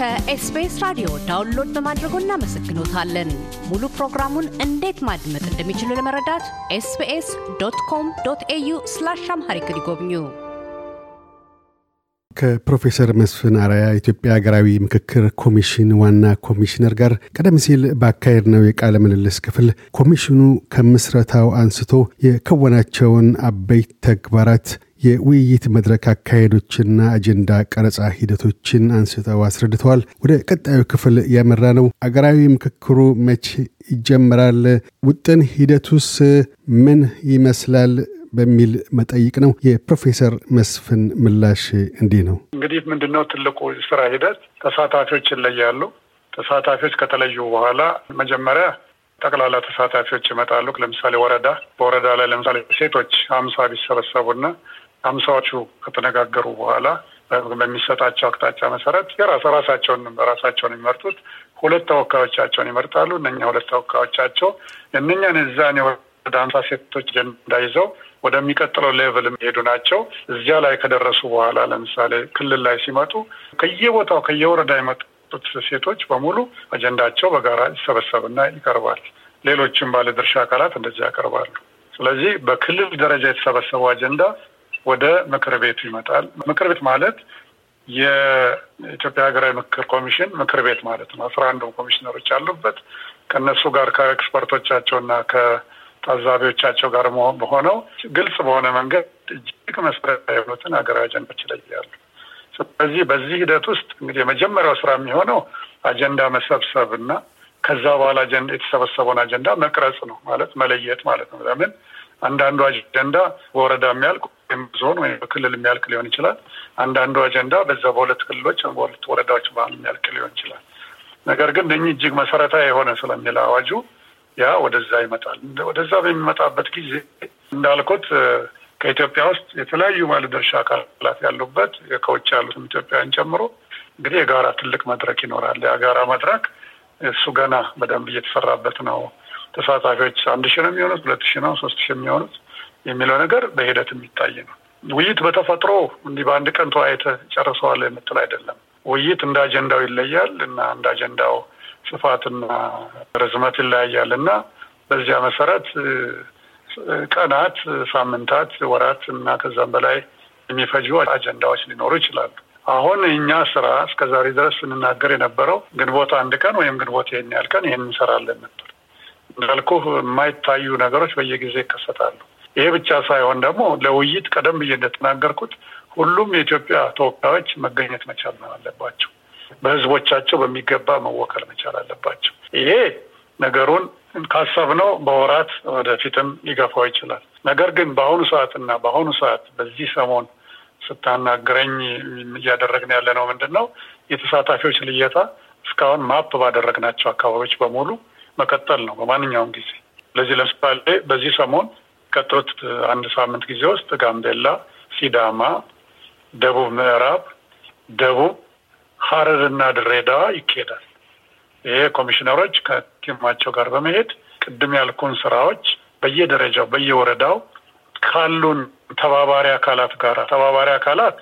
ከ SBS ራዲዮ download በማድረጎ እናመሰግኖታለን። ሙሉ ፕሮግራሙን እንዴት ማድመጥ እንደሚችሉ ለመረዳት SBS dot com dot au slash Amharic ይጎብኙ። ከፕሮፌሰር መስፍን አርአያ ኢትዮጵያ ሀገራዊ ምክክር ኮሚሽን ዋና ኮሚሽነር ጋር ቀደም ሲል ባካሄድነው የቃለ ምልልስ ክፍል ኮሚሽኑ ከምስረታው አንስቶ የከወናቸውን አበይት ተግባራት የውይይት መድረክ አካሄዶችና አጀንዳ ቀረጻ ሂደቶችን አንስተው አስረድተዋል። ወደ ቀጣዩ ክፍል ያመራ ነው። አገራዊ ምክክሩ መቼ ይጀምራል? ውጥን ሂደቱስ ምን ይመስላል? በሚል መጠይቅ ነው። የፕሮፌሰር መስፍን ምላሽ እንዲህ ነው። እንግዲህ ምንድነው ትልቁ ስራ ሂደት ተሳታፊዎች ይለያሉ። ተሳታፊዎች ከተለዩ በኋላ መጀመሪያ ጠቅላላ ተሳታፊዎች ይመጣሉ። ለምሳሌ ወረዳ በወረዳ ላይ ለምሳሌ ሴቶች አምሳ ቢሰበሰቡና አምሳዎቹ ከተነጋገሩ በኋላ በሚሰጣቸው አቅጣጫ መሰረት የራስ ራሳቸውን ራሳቸውን የሚመርጡት ሁለት ተወካዮቻቸውን ይመርጣሉ። እነኛ ሁለት ተወካዮቻቸው እነኛን እዛን ወደ አምሳ ሴቶች አጀንዳ ይዘው ወደሚቀጥለው ሌቭል የሚሄዱ ናቸው። እዚያ ላይ ከደረሱ በኋላ ለምሳሌ ክልል ላይ ሲመጡ ከየቦታው ከየወረዳ የመጡት ሴቶች በሙሉ አጀንዳቸው በጋራ ይሰበሰብና ይቀርባል። ሌሎችም ባለድርሻ አካላት እንደዚህ ያቀርባሉ። ስለዚህ በክልል ደረጃ የተሰበሰበው አጀንዳ ወደ ምክር ቤቱ ይመጣል። ምክር ቤት ማለት የኢትዮጵያ ሀገራዊ ምክክር ኮሚሽን ምክር ቤት ማለት ነው። አስራ አንዱ ኮሚሽነሮች ያሉበት ከእነሱ ጋር ከኤክስፐርቶቻቸውና ታዛቢዎቻቸው ጋር በሆነው ግልጽ በሆነ መንገድ እጅግ መሰረታዊ የሆኑትን ሀገራዊ አጀንዳዎች ይለያሉ። ስለዚህ በዚህ ሂደት ውስጥ እንግዲህ የመጀመሪያው ስራ የሚሆነው አጀንዳ መሰብሰብ እና ከዛ በኋላ አጀንዳ የተሰበሰበውን አጀንዳ መቅረጽ ነው ማለት መለየት ማለት ነው። ለምን አንዳንዱ አጀንዳ በወረዳ የሚያልቅ ወይም ዞን ወይም በክልል የሚያልቅ ሊሆን ይችላል። አንዳንዱ አጀንዳ በዛ በሁለት ክልሎች በሁለት ወረዳዎች ባህል የሚያልቅ ሊሆን ይችላል። ነገር ግን እነኚህ እጅግ መሰረታዊ የሆነ ስለሚል አዋጁ ያ ወደዛ ይመጣል። ወደዛ በሚመጣበት ጊዜ እንዳልኩት ከኢትዮጵያ ውስጥ የተለያዩ ባለድርሻ አካላት ያሉበት ከውጭ ያሉትም ኢትዮጵያውያን ጨምሮ እንግዲህ የጋራ ትልቅ መድረክ ይኖራል። የጋራ መድረክ እሱ ገና በደንብ እየተሰራበት ነው። ተሳታፊዎች አንድ ሺህ ነው የሚሆኑት፣ ሁለት ሺህ ነው፣ ሶስት ሺህ የሚሆኑት የሚለው ነገር በሂደት የሚታይ ነው። ውይይት በተፈጥሮ እንዲህ በአንድ ቀን ተወያይተህ ጨርሰዋል የምትል አይደለም። ውይይት እንደ አጀንዳው ይለያል እና እንደ አጀንዳው ስፋትና ርዝመት ይለያያል እና በዚያ መሰረት ቀናት፣ ሳምንታት፣ ወራት እና ከዛም በላይ የሚፈጁ አጀንዳዎች ሊኖሩ ይችላሉ። አሁን እኛ ስራ እስከ ዛሬ ድረስ ስንናገር የነበረው ግንቦት አንድ ቀን ወይም ግንቦት ይህን ያህል ቀን ይህን እንሰራለን ነበር። እንዳልኩህ የማይታዩ ነገሮች በየጊዜ ይከሰታሉ። ይሄ ብቻ ሳይሆን ደግሞ ለውይይት ቀደም ብዬ እንደተናገርኩት ሁሉም የኢትዮጵያ ተወካዮች መገኘት መቻል አለባቸው። በህዝቦቻቸው በሚገባ መወከል መቻል አለባቸው። ይሄ ነገሩን ካሰብነው በወራት ወደፊትም ሊገፋው ይችላል። ነገር ግን በአሁኑ ሰዓት እና በአሁኑ ሰዓት በዚህ ሰሞን ስታናግረኝ እያደረግን ያለ ነው ምንድን ነው የተሳታፊዎች ልየታ እስካሁን ማፕ ባደረግናቸው አካባቢዎች በሙሉ መቀጠል ነው በማንኛውም ጊዜ። ስለዚህ ለምሳሌ በዚህ ሰሞን ቀጥሎት አንድ ሳምንት ጊዜ ውስጥ ጋምቤላ፣ ሲዳማ፣ ደቡብ ምዕራብ፣ ደቡብ ሀረርና ድሬዳዋ ይካሄዳል። ይሄ ኮሚሽነሮች ከቲማቸው ጋር በመሄድ ቅድም ያልኩን ስራዎች በየደረጃው በየወረዳው ካሉን ተባባሪ አካላት ጋር ተባባሪ አካላት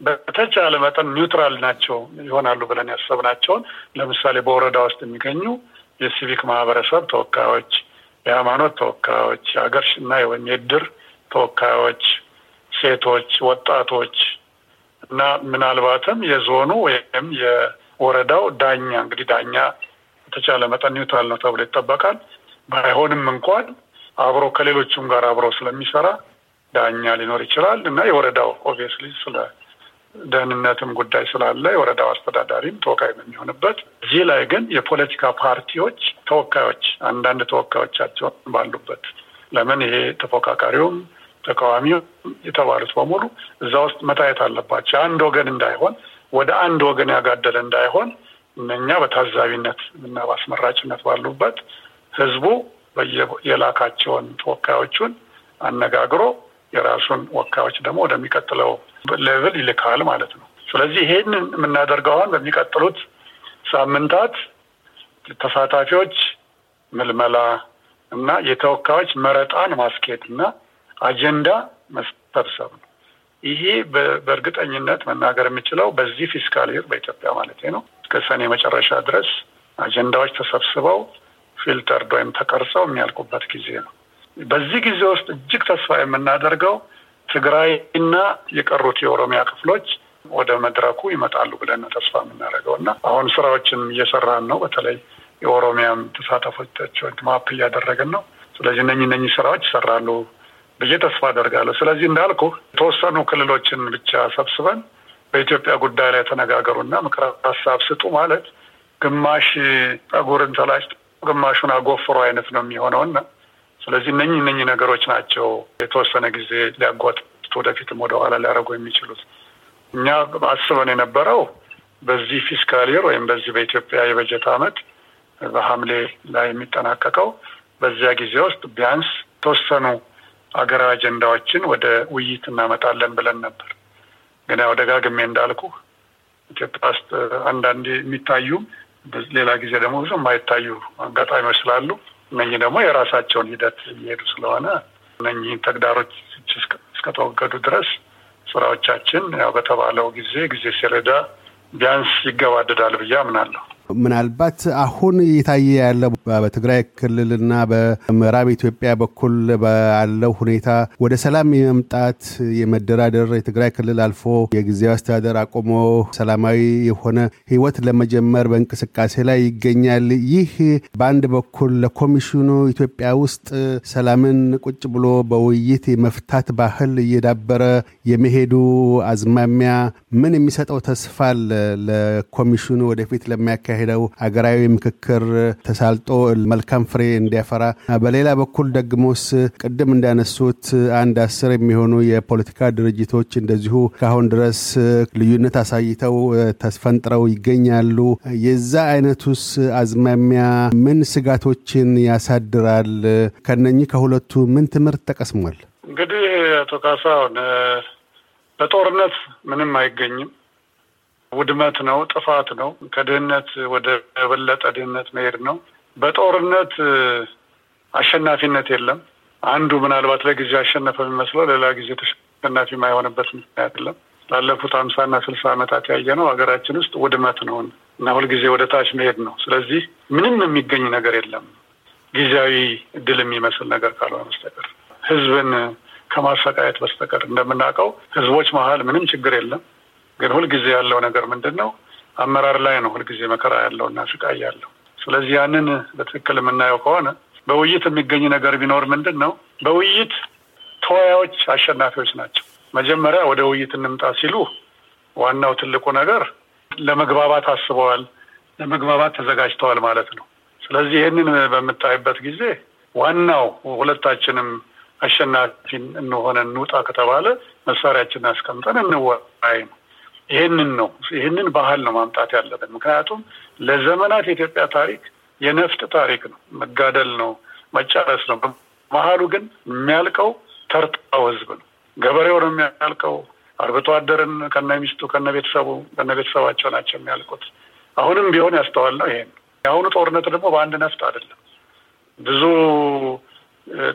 በተቻለ መጠን neutral ናቸው ይሆናሉ ብለን ያሰብናቸውን ለምሳሌ በወረዳ ውስጥ የሚገኙ የሲቪክ ማህበረሰብ ተወካዮች፣ የሃይማኖት ተወካዮች፣ የሀገር እና ወይም የእድር ተወካዮች፣ ሴቶች፣ ወጣቶች እና ምናልባትም የዞኑ ወይም የወረዳው ዳኛ እንግዲህ ዳኛ በተቻለ መጠን neutral ነው ተብሎ ይጠበቃል። ባይሆንም እንኳን አብሮ ከሌሎቹም ጋር አብሮ ስለሚሰራ ዳኛ ሊኖር ይችላል እና የወረዳው ኦብቪየስሊ ስለ ደህንነትም ጉዳይ ስላለ የወረዳው አስተዳዳሪም ተወካይ በሚሆንበት እዚህ ላይ ግን የፖለቲካ ፓርቲዎች ተወካዮች አንዳንድ ተወካዮቻቸውን ባሉበት ለምን ይሄ ተፎካካሪውም ተቃዋሚው የተባሉት በሙሉ እዛ ውስጥ መታየት አለባቸው። አንድ ወገን እንዳይሆን ወደ አንድ ወገን ያጋደለ እንዳይሆን እነኛ በታዛቢነት እና በአስመራጭነት ባሉበት ህዝቡ የላካቸውን ተወካዮቹን አነጋግሮ የራሱን ተወካዮች ደግሞ ወደሚቀጥለው level ይልካል ማለት ነው። ስለዚህ ይሄንን የምናደርገው አሁን በሚቀጥሉት ሳምንታት ተሳታፊዎች ምልመላ እና የተወካዮች መረጣን ማስኬድ እና አጀንዳ መሰብሰብ ነው። ይሄ በእርግጠኝነት መናገር የምችለው በዚህ fiscal year በኢትዮጵያ ማለት ነው እስከ ሰኔ መጨረሻ ድረስ አጀንዳዎች ተሰብስበው filtered ወይም ተቀርጸው የሚያልቁበት ጊዜ ነው። በዚህ ጊዜ ውስጥ እጅግ ተስፋ የምናደርገው ትግራይ እና የቀሩት የኦሮሚያ ክፍሎች ወደ መድረኩ ይመጣሉ ብለን ተስፋ የምናደርገው እና አሁን ስራዎችን እየሰራን ነው። በተለይ የኦሮሚያም ተሳታፊዎቻቸውን map እያደረግን ነው። ስለዚህ እነኚህ እነኚህ ስራዎች ይሰራሉ ብዬ ተስፋ አደርጋለሁ። ስለዚህ እንዳልኩ የተወሰኑ ክልሎችን ብቻ ሰብስበን በኢትዮጵያ ጉዳይ ላይ ተነጋገሩና ምክረ ሀሳብ ስጡ ማለት ግማሽ ጸጉርን ተላጭቶ ግማሹን አጎፍሮ አይነት ነው የሚሆነው እና ስለዚህ እነኚህ እነኚህ ነገሮች ናቸው የተወሰነ ጊዜ ሊያጓትቱ ወደፊትም ወደኋላ ሊያደርጉ የሚችሉት። እኛ አስበን የነበረው በዚህ ፊስካል ይር ወይም በዚህ በኢትዮጵያ የበጀት ዓመት በሐምሌ ላይ የሚጠናቀቀው በዚያ ጊዜ ውስጥ ቢያንስ የተወሰኑ አገራዊ አጀንዳዎችን ወደ ውይይት እናመጣለን ብለን ነበር። ግን ያው ደጋግሜ እንዳልኩ ኢትዮጵያ ውስጥ አንዳንድ የሚታዩ ሌላ ጊዜ ደግሞ ብዙ የማይታዩ አጋጣሚዎች ስላሉ እነኚህ ደግሞ የራሳቸውን ሂደት እየሄዱ ስለሆነ እነኚህ ተግዳሮች እስከተወገዱ ድረስ ስራዎቻችን ያው በተባለው ጊዜ ጊዜ ሰሌዳ ቢያንስ ይገባደዳል ብዬ አምናለሁ። ምናልባት አሁን እየታየ ያለው በትግራይ ክልልና በምዕራብ ኢትዮጵያ በኩል ባለው ሁኔታ ወደ ሰላም የመምጣት የመደራደር የትግራይ ክልል አልፎ የጊዜያዊ አስተዳደር አቁሞ ሰላማዊ የሆነ ሕይወት ለመጀመር በእንቅስቃሴ ላይ ይገኛል። ይህ በአንድ በኩል ለኮሚሽኑ ኢትዮጵያ ውስጥ ሰላምን ቁጭ ብሎ በውይይት የመፍታት ባህል እየዳበረ የመሄዱ አዝማሚያ ምን የሚሰጠው ተስፋ ለኮሚሽኑ ወደፊት ለሚያካሄድ ሄደው አገራዊ ምክክር ተሳልጦ መልካም ፍሬ እንዲያፈራ፣ በሌላ በኩል ደግሞስ ቅድም እንዳነሱት አንድ አስር የሚሆኑ የፖለቲካ ድርጅቶች እንደዚሁ ከአሁን ድረስ ልዩነት አሳይተው ተስፈንጥረው ይገኛሉ። የዛ አይነቱስ አዝማሚያ ምን ስጋቶችን ያሳድራል? ከነኚህ ከሁለቱ ምን ትምህርት ተቀስሟል? እንግዲህ አቶ ካሳሁን በጦርነት ምንም አይገኝም። ውድመት ነው፣ ጥፋት ነው። ከድህነት ወደ የበለጠ ድህነት መሄድ ነው። በጦርነት አሸናፊነት የለም። አንዱ ምናልባት ለጊዜ አሸነፈ የሚመስለው ሌላ ጊዜ ተሸናፊ የማይሆንበት ምክንያት የለም። ላለፉት ሀምሳና ስልሳ ዓመታት ያየ ነው ሀገራችን ውስጥ ውድመት ነው እና ሁልጊዜ ወደ ታች መሄድ ነው። ስለዚህ ምንም የሚገኝ ነገር የለም ጊዜያዊ ድል የሚመስል ነገር ካልሆነ በስተቀር ህዝብን ከማሰቃየት በስተቀር እንደምናውቀው ህዝቦች መሀል ምንም ችግር የለም። ግን ሁልጊዜ ያለው ነገር ምንድን ነው? አመራር ላይ ነው ሁልጊዜ መከራ ያለው እና ስቃይ ያለው። ስለዚህ ያንን በትክክል የምናየው ከሆነ በውይይት የሚገኝ ነገር ቢኖር ምንድን ነው? በውይይት ተወያዮች አሸናፊዎች ናቸው። መጀመሪያ ወደ ውይይት እንምጣ ሲሉ ዋናው ትልቁ ነገር ለመግባባት አስበዋል፣ ለመግባባት ተዘጋጅተዋል ማለት ነው። ስለዚህ ይህንን በምታይበት ጊዜ ዋናው ሁለታችንም አሸናፊ እንሆነ እንውጣ ከተባለ መሳሪያችንን አስቀምጠን እንወያይ ነው። ይህንን ነው ይህንን ባህል ነው ማምጣት ያለብን። ምክንያቱም ለዘመናት የኢትዮጵያ ታሪክ የነፍጥ ታሪክ ነው፣ መጋደል ነው፣ መጫረስ ነው። መሀሉ ግን የሚያልቀው ተርጣው ህዝብ ነው። ገበሬው ነው የሚያልቀው። አርብቶ አደርን ከነ ሚስቱ ከነ ቤተሰቡ ከነ ቤተሰባቸው ናቸው የሚያልቁት። አሁንም ቢሆን ያስተዋልነው ይሄን። የአሁኑ ጦርነት ደግሞ በአንድ ነፍጥ አይደለም፣ ብዙ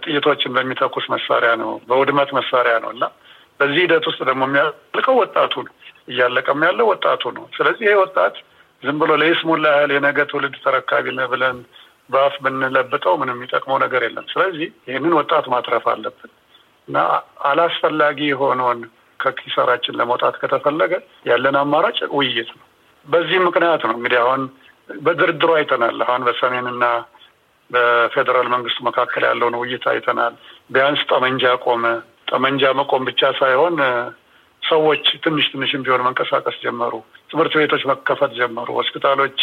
ጥይቶችን በሚተኩስ መሳሪያ ነው፣ በውድመት መሳሪያ ነው እና በዚህ ሂደት ውስጥ ደግሞ የሚያልቀው ወጣቱ ነው እያለቀም ያለው ወጣቱ ነው። ስለዚህ ይሄ ወጣት ዝም ብሎ ለይስሙላ ያህል የነገ ትውልድ ተረካቢ ነህ ብለን በአፍ ብንለብጠው ምንም የሚጠቅመው ነገር የለም። ስለዚህ ይህንን ወጣት ማትረፍ አለብን እና አላስፈላጊ የሆነውን ከኪሳራችን ለመውጣት ከተፈለገ ያለን አማራጭ ውይይት ነው። በዚህ ምክንያት ነው እንግዲህ አሁን በድርድሩ አይተናል። አሁን በሰሜንና በፌዴራል መንግስቱ መካከል ያለውን ውይይት አይተናል። ቢያንስ ጠመንጃ ቆመ። ጠመንጃ መቆም ብቻ ሳይሆን ሰዎች ትንሽ ትንሽም ቢሆን መንቀሳቀስ ጀመሩ። ትምህርት ቤቶች መከፈት ጀመሩ። ሆስፒታሎች፣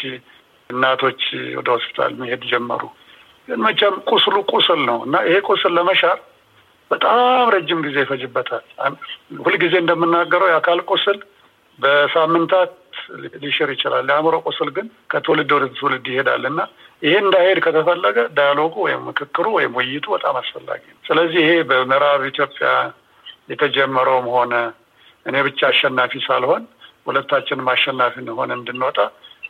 እናቶች ወደ ሆስፒታል መሄድ ጀመሩ። ግን መቼም ቁስሉ ቁስል ነው እና ይሄ ቁስል ለመሻር በጣም ረጅም ጊዜ ይፈጅበታል። ሁልጊዜ እንደምናገረው የአካል ቁስል በሳምንታት ሊሽር ይችላል። የአእምሮ ቁስል ግን ከትውልድ ወደ ትውልድ ይሄዳል እና ይሄ እንዳይሄድ ከተፈለገ ዳያሎጉ ወይም ምክክሩ ወይም ውይይቱ በጣም አስፈላጊ ነው። ስለዚህ ይሄ በምዕራብ ኢትዮጵያ የተጀመረም ሆነ እኔ ብቻ አሸናፊ ሳልሆን ሁለታችንም አሸናፊ ሆነ እንድንወጣ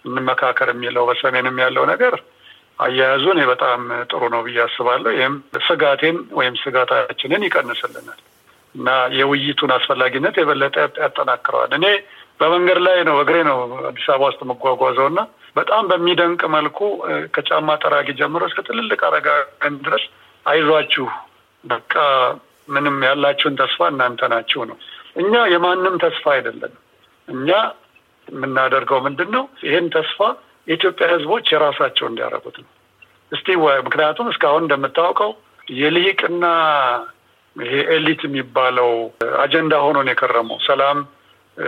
እንመካከር የሚለው በሰሜንም ያለው ነገር አያያዙ እኔ በጣም ጥሩ ነው ብዬ አስባለሁ። ይህም ስጋቴን ወይም ስጋታችንን ይቀንስልናል። እና የውይይቱን አስፈላጊነት የበለጠ ያጠናክረዋል። እኔ በመንገድ ላይ ነው እግሬ ነው አዲስ አበባ ውስጥ የምጓጓዘው እና በጣም በሚደንቅ መልኩ ከጫማ ጠራጊ ጀምሮ እስከ ትልልቅ አረጋውያን ድረስ አይዟችሁ፣ በቃ ምንም ያላችሁን ተስፋ እናንተ ናችሁ ነው። እኛ የማንም ተስፋ አይደለም። እኛ የምናደርገው ምንድን ነው? ይህን ተስፋ የኢትዮጵያ ሕዝቦች የራሳቸው እንዲያደርጉት ነው። እስቲ ምክንያቱም እስካሁን እንደምታውቀው የልሂቅና ይሄ ኤሊት የሚባለው አጀንዳ ሆኖ የከረመው። ሰላም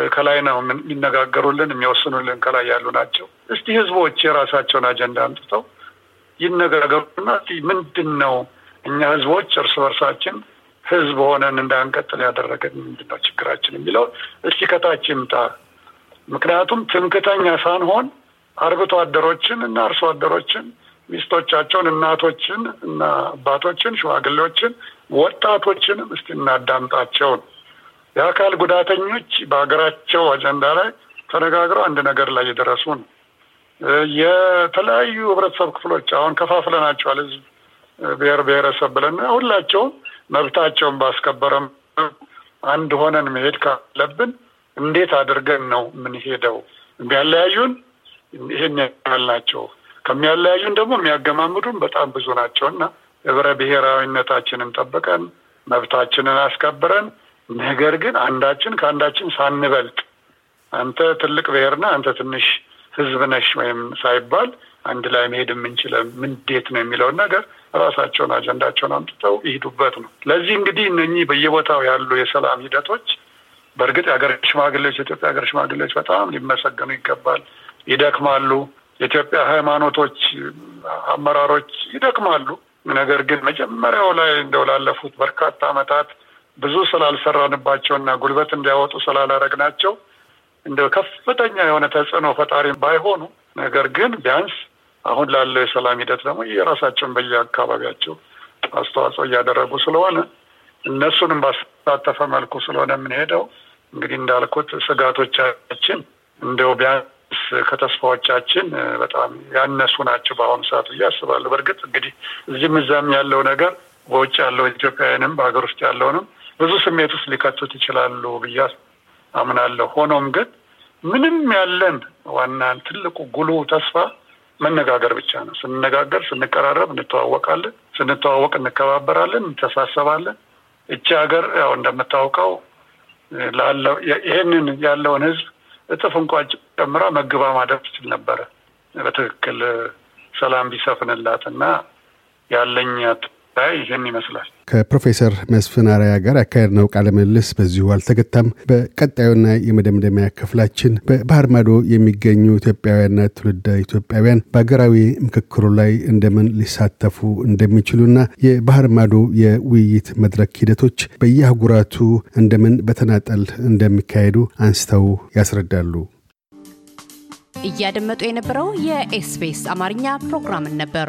ከላይ ነው የሚነጋገሩልን የሚወስኑልን ከላይ ያሉ ናቸው። እስቲ ህዝቦች የራሳቸውን አጀንዳ አምጥተው ይነጋገሩና ምንድን ነው እኛ ህዝቦች እርስ በርሳችን ህዝብ ሆነን እንዳንቀጥል ያደረገን ምንድን ነው ችግራችን የሚለው እስቲ ከታች ይምጣ። ምክንያቱም ትምክተኛ ሳንሆን አርብቶ አደሮችን እና አርሶ አደሮችን ሚስቶቻቸውን፣ እናቶችን እና አባቶችን፣ ሽማግሌዎችን፣ ወጣቶችንም እስቲ እናዳምጣቸው ነው። የአካል ጉዳተኞች በሀገራቸው አጀንዳ ላይ ተነጋግረው አንድ ነገር ላይ የደረሱ ነው። የተለያዩ ህብረተሰብ ክፍሎች አሁን ከፋፍለናቸዋል። ህዝብ ብሔር ብሔረሰብ ብለን ሁላቸውም መብታቸውን ባስከበረ አንድ ሆነን መሄድ ካለብን እንዴት አድርገን ነው የምንሄደው? የሚያለያዩን ይህን ያህል ናቸው። ከሚያለያዩን ደግሞ የሚያገማምዱን በጣም ብዙ ናቸው እና ህብረ ብሔራዊነታችንን ጠብቀን መብታችንን አስከብረን ነገር ግን አንዳችን ከአንዳችን ሳንበልጥ አንተ ትልቅ ብሔርና አንተ ትንሽ ህዝብ ነሽ ወይም ሳይባል አንድ ላይ መሄድ የምንችለው እንዴት ነው የሚለውን ነገር ራሳቸውን አጀንዳቸውን አምጥተው ይሄዱበት ነው። ለዚህ እንግዲህ እነኚህ በየቦታው ያሉ የሰላም ሂደቶች በእርግጥ የሀገር ሽማግሌዎች የኢትዮጵያ ሀገር ሽማግሌዎች በጣም ሊመሰገኑ ይገባል። ይደክማሉ። የኢትዮጵያ ሃይማኖቶች አመራሮች ይደክማሉ። ነገር ግን መጀመሪያው ላይ እንደው ላለፉት በርካታ ዓመታት ብዙ ስላልሰራንባቸውና ጉልበት እንዲያወጡ ስላላረግናቸው እንደው ከፍተኛ የሆነ ተጽዕኖ ፈጣሪ ባይሆኑ ነገር ግን ቢያንስ አሁን ላለው የሰላም ሂደት ደግሞ የራሳቸውን በየአካባቢያቸው አስተዋጽኦ እያደረጉ ስለሆነ እነሱንም ባሳተፈ መልኩ ስለሆነ የምንሄደው እንግዲህ እንዳልኩት ስጋቶቻችን እንደው ቢያንስ ከተስፋዎቻችን በጣም ያነሱ ናቸው በአሁኑ ሰዓት ብዬ አስባለሁ። በእርግጥ እንግዲህ እዚህም እዛም ያለው ነገር በውጭ ያለው ኢትዮጵያውያንም በሀገር ውስጥ ያለውንም ብዙ ስሜት ውስጥ ሊከቱት ይችላሉ ብዬ አምናለሁ። ሆኖም ግን ምንም ያለን ዋና ትልቁ ጉልህ ተስፋ መነጋገር ብቻ ነው። ስንነጋገር፣ ስንቀራረብ እንተዋወቃለን። ስንተዋወቅ እንከባበራለን፣ እንተሳሰባለን። እቺ ሀገር ያው እንደምታውቀው ይሄንን ያለውን ህዝብ እጥፍ እንኳን ጨምራ መግባ ማድረግ ትችል ነበረ በትክክል ሰላም ቢሰፍንላት እና ያለኝ ላይ ይህን ይመስላል። ከፕሮፌሰር መስፍን አርአያ ጋር ያካሄድነው ቃለ ምልልስ በዚሁ አልተገታም። በቀጣዩና የመደምደሚያ ክፍላችን በባህር ማዶ የሚገኙ ኢትዮጵያውያንና ትውልደ ኢትዮጵያውያን በሀገራዊ ምክክሩ ላይ እንደምን ሊሳተፉ እንደሚችሉና የባህር ማዶ የውይይት መድረክ ሂደቶች በየአህጉራቱ እንደምን በተናጠል እንደሚካሄዱ አንስተው ያስረዳሉ። እያደመጡ የነበረው የ SBS አማርኛ ፕሮግራምን ነበር።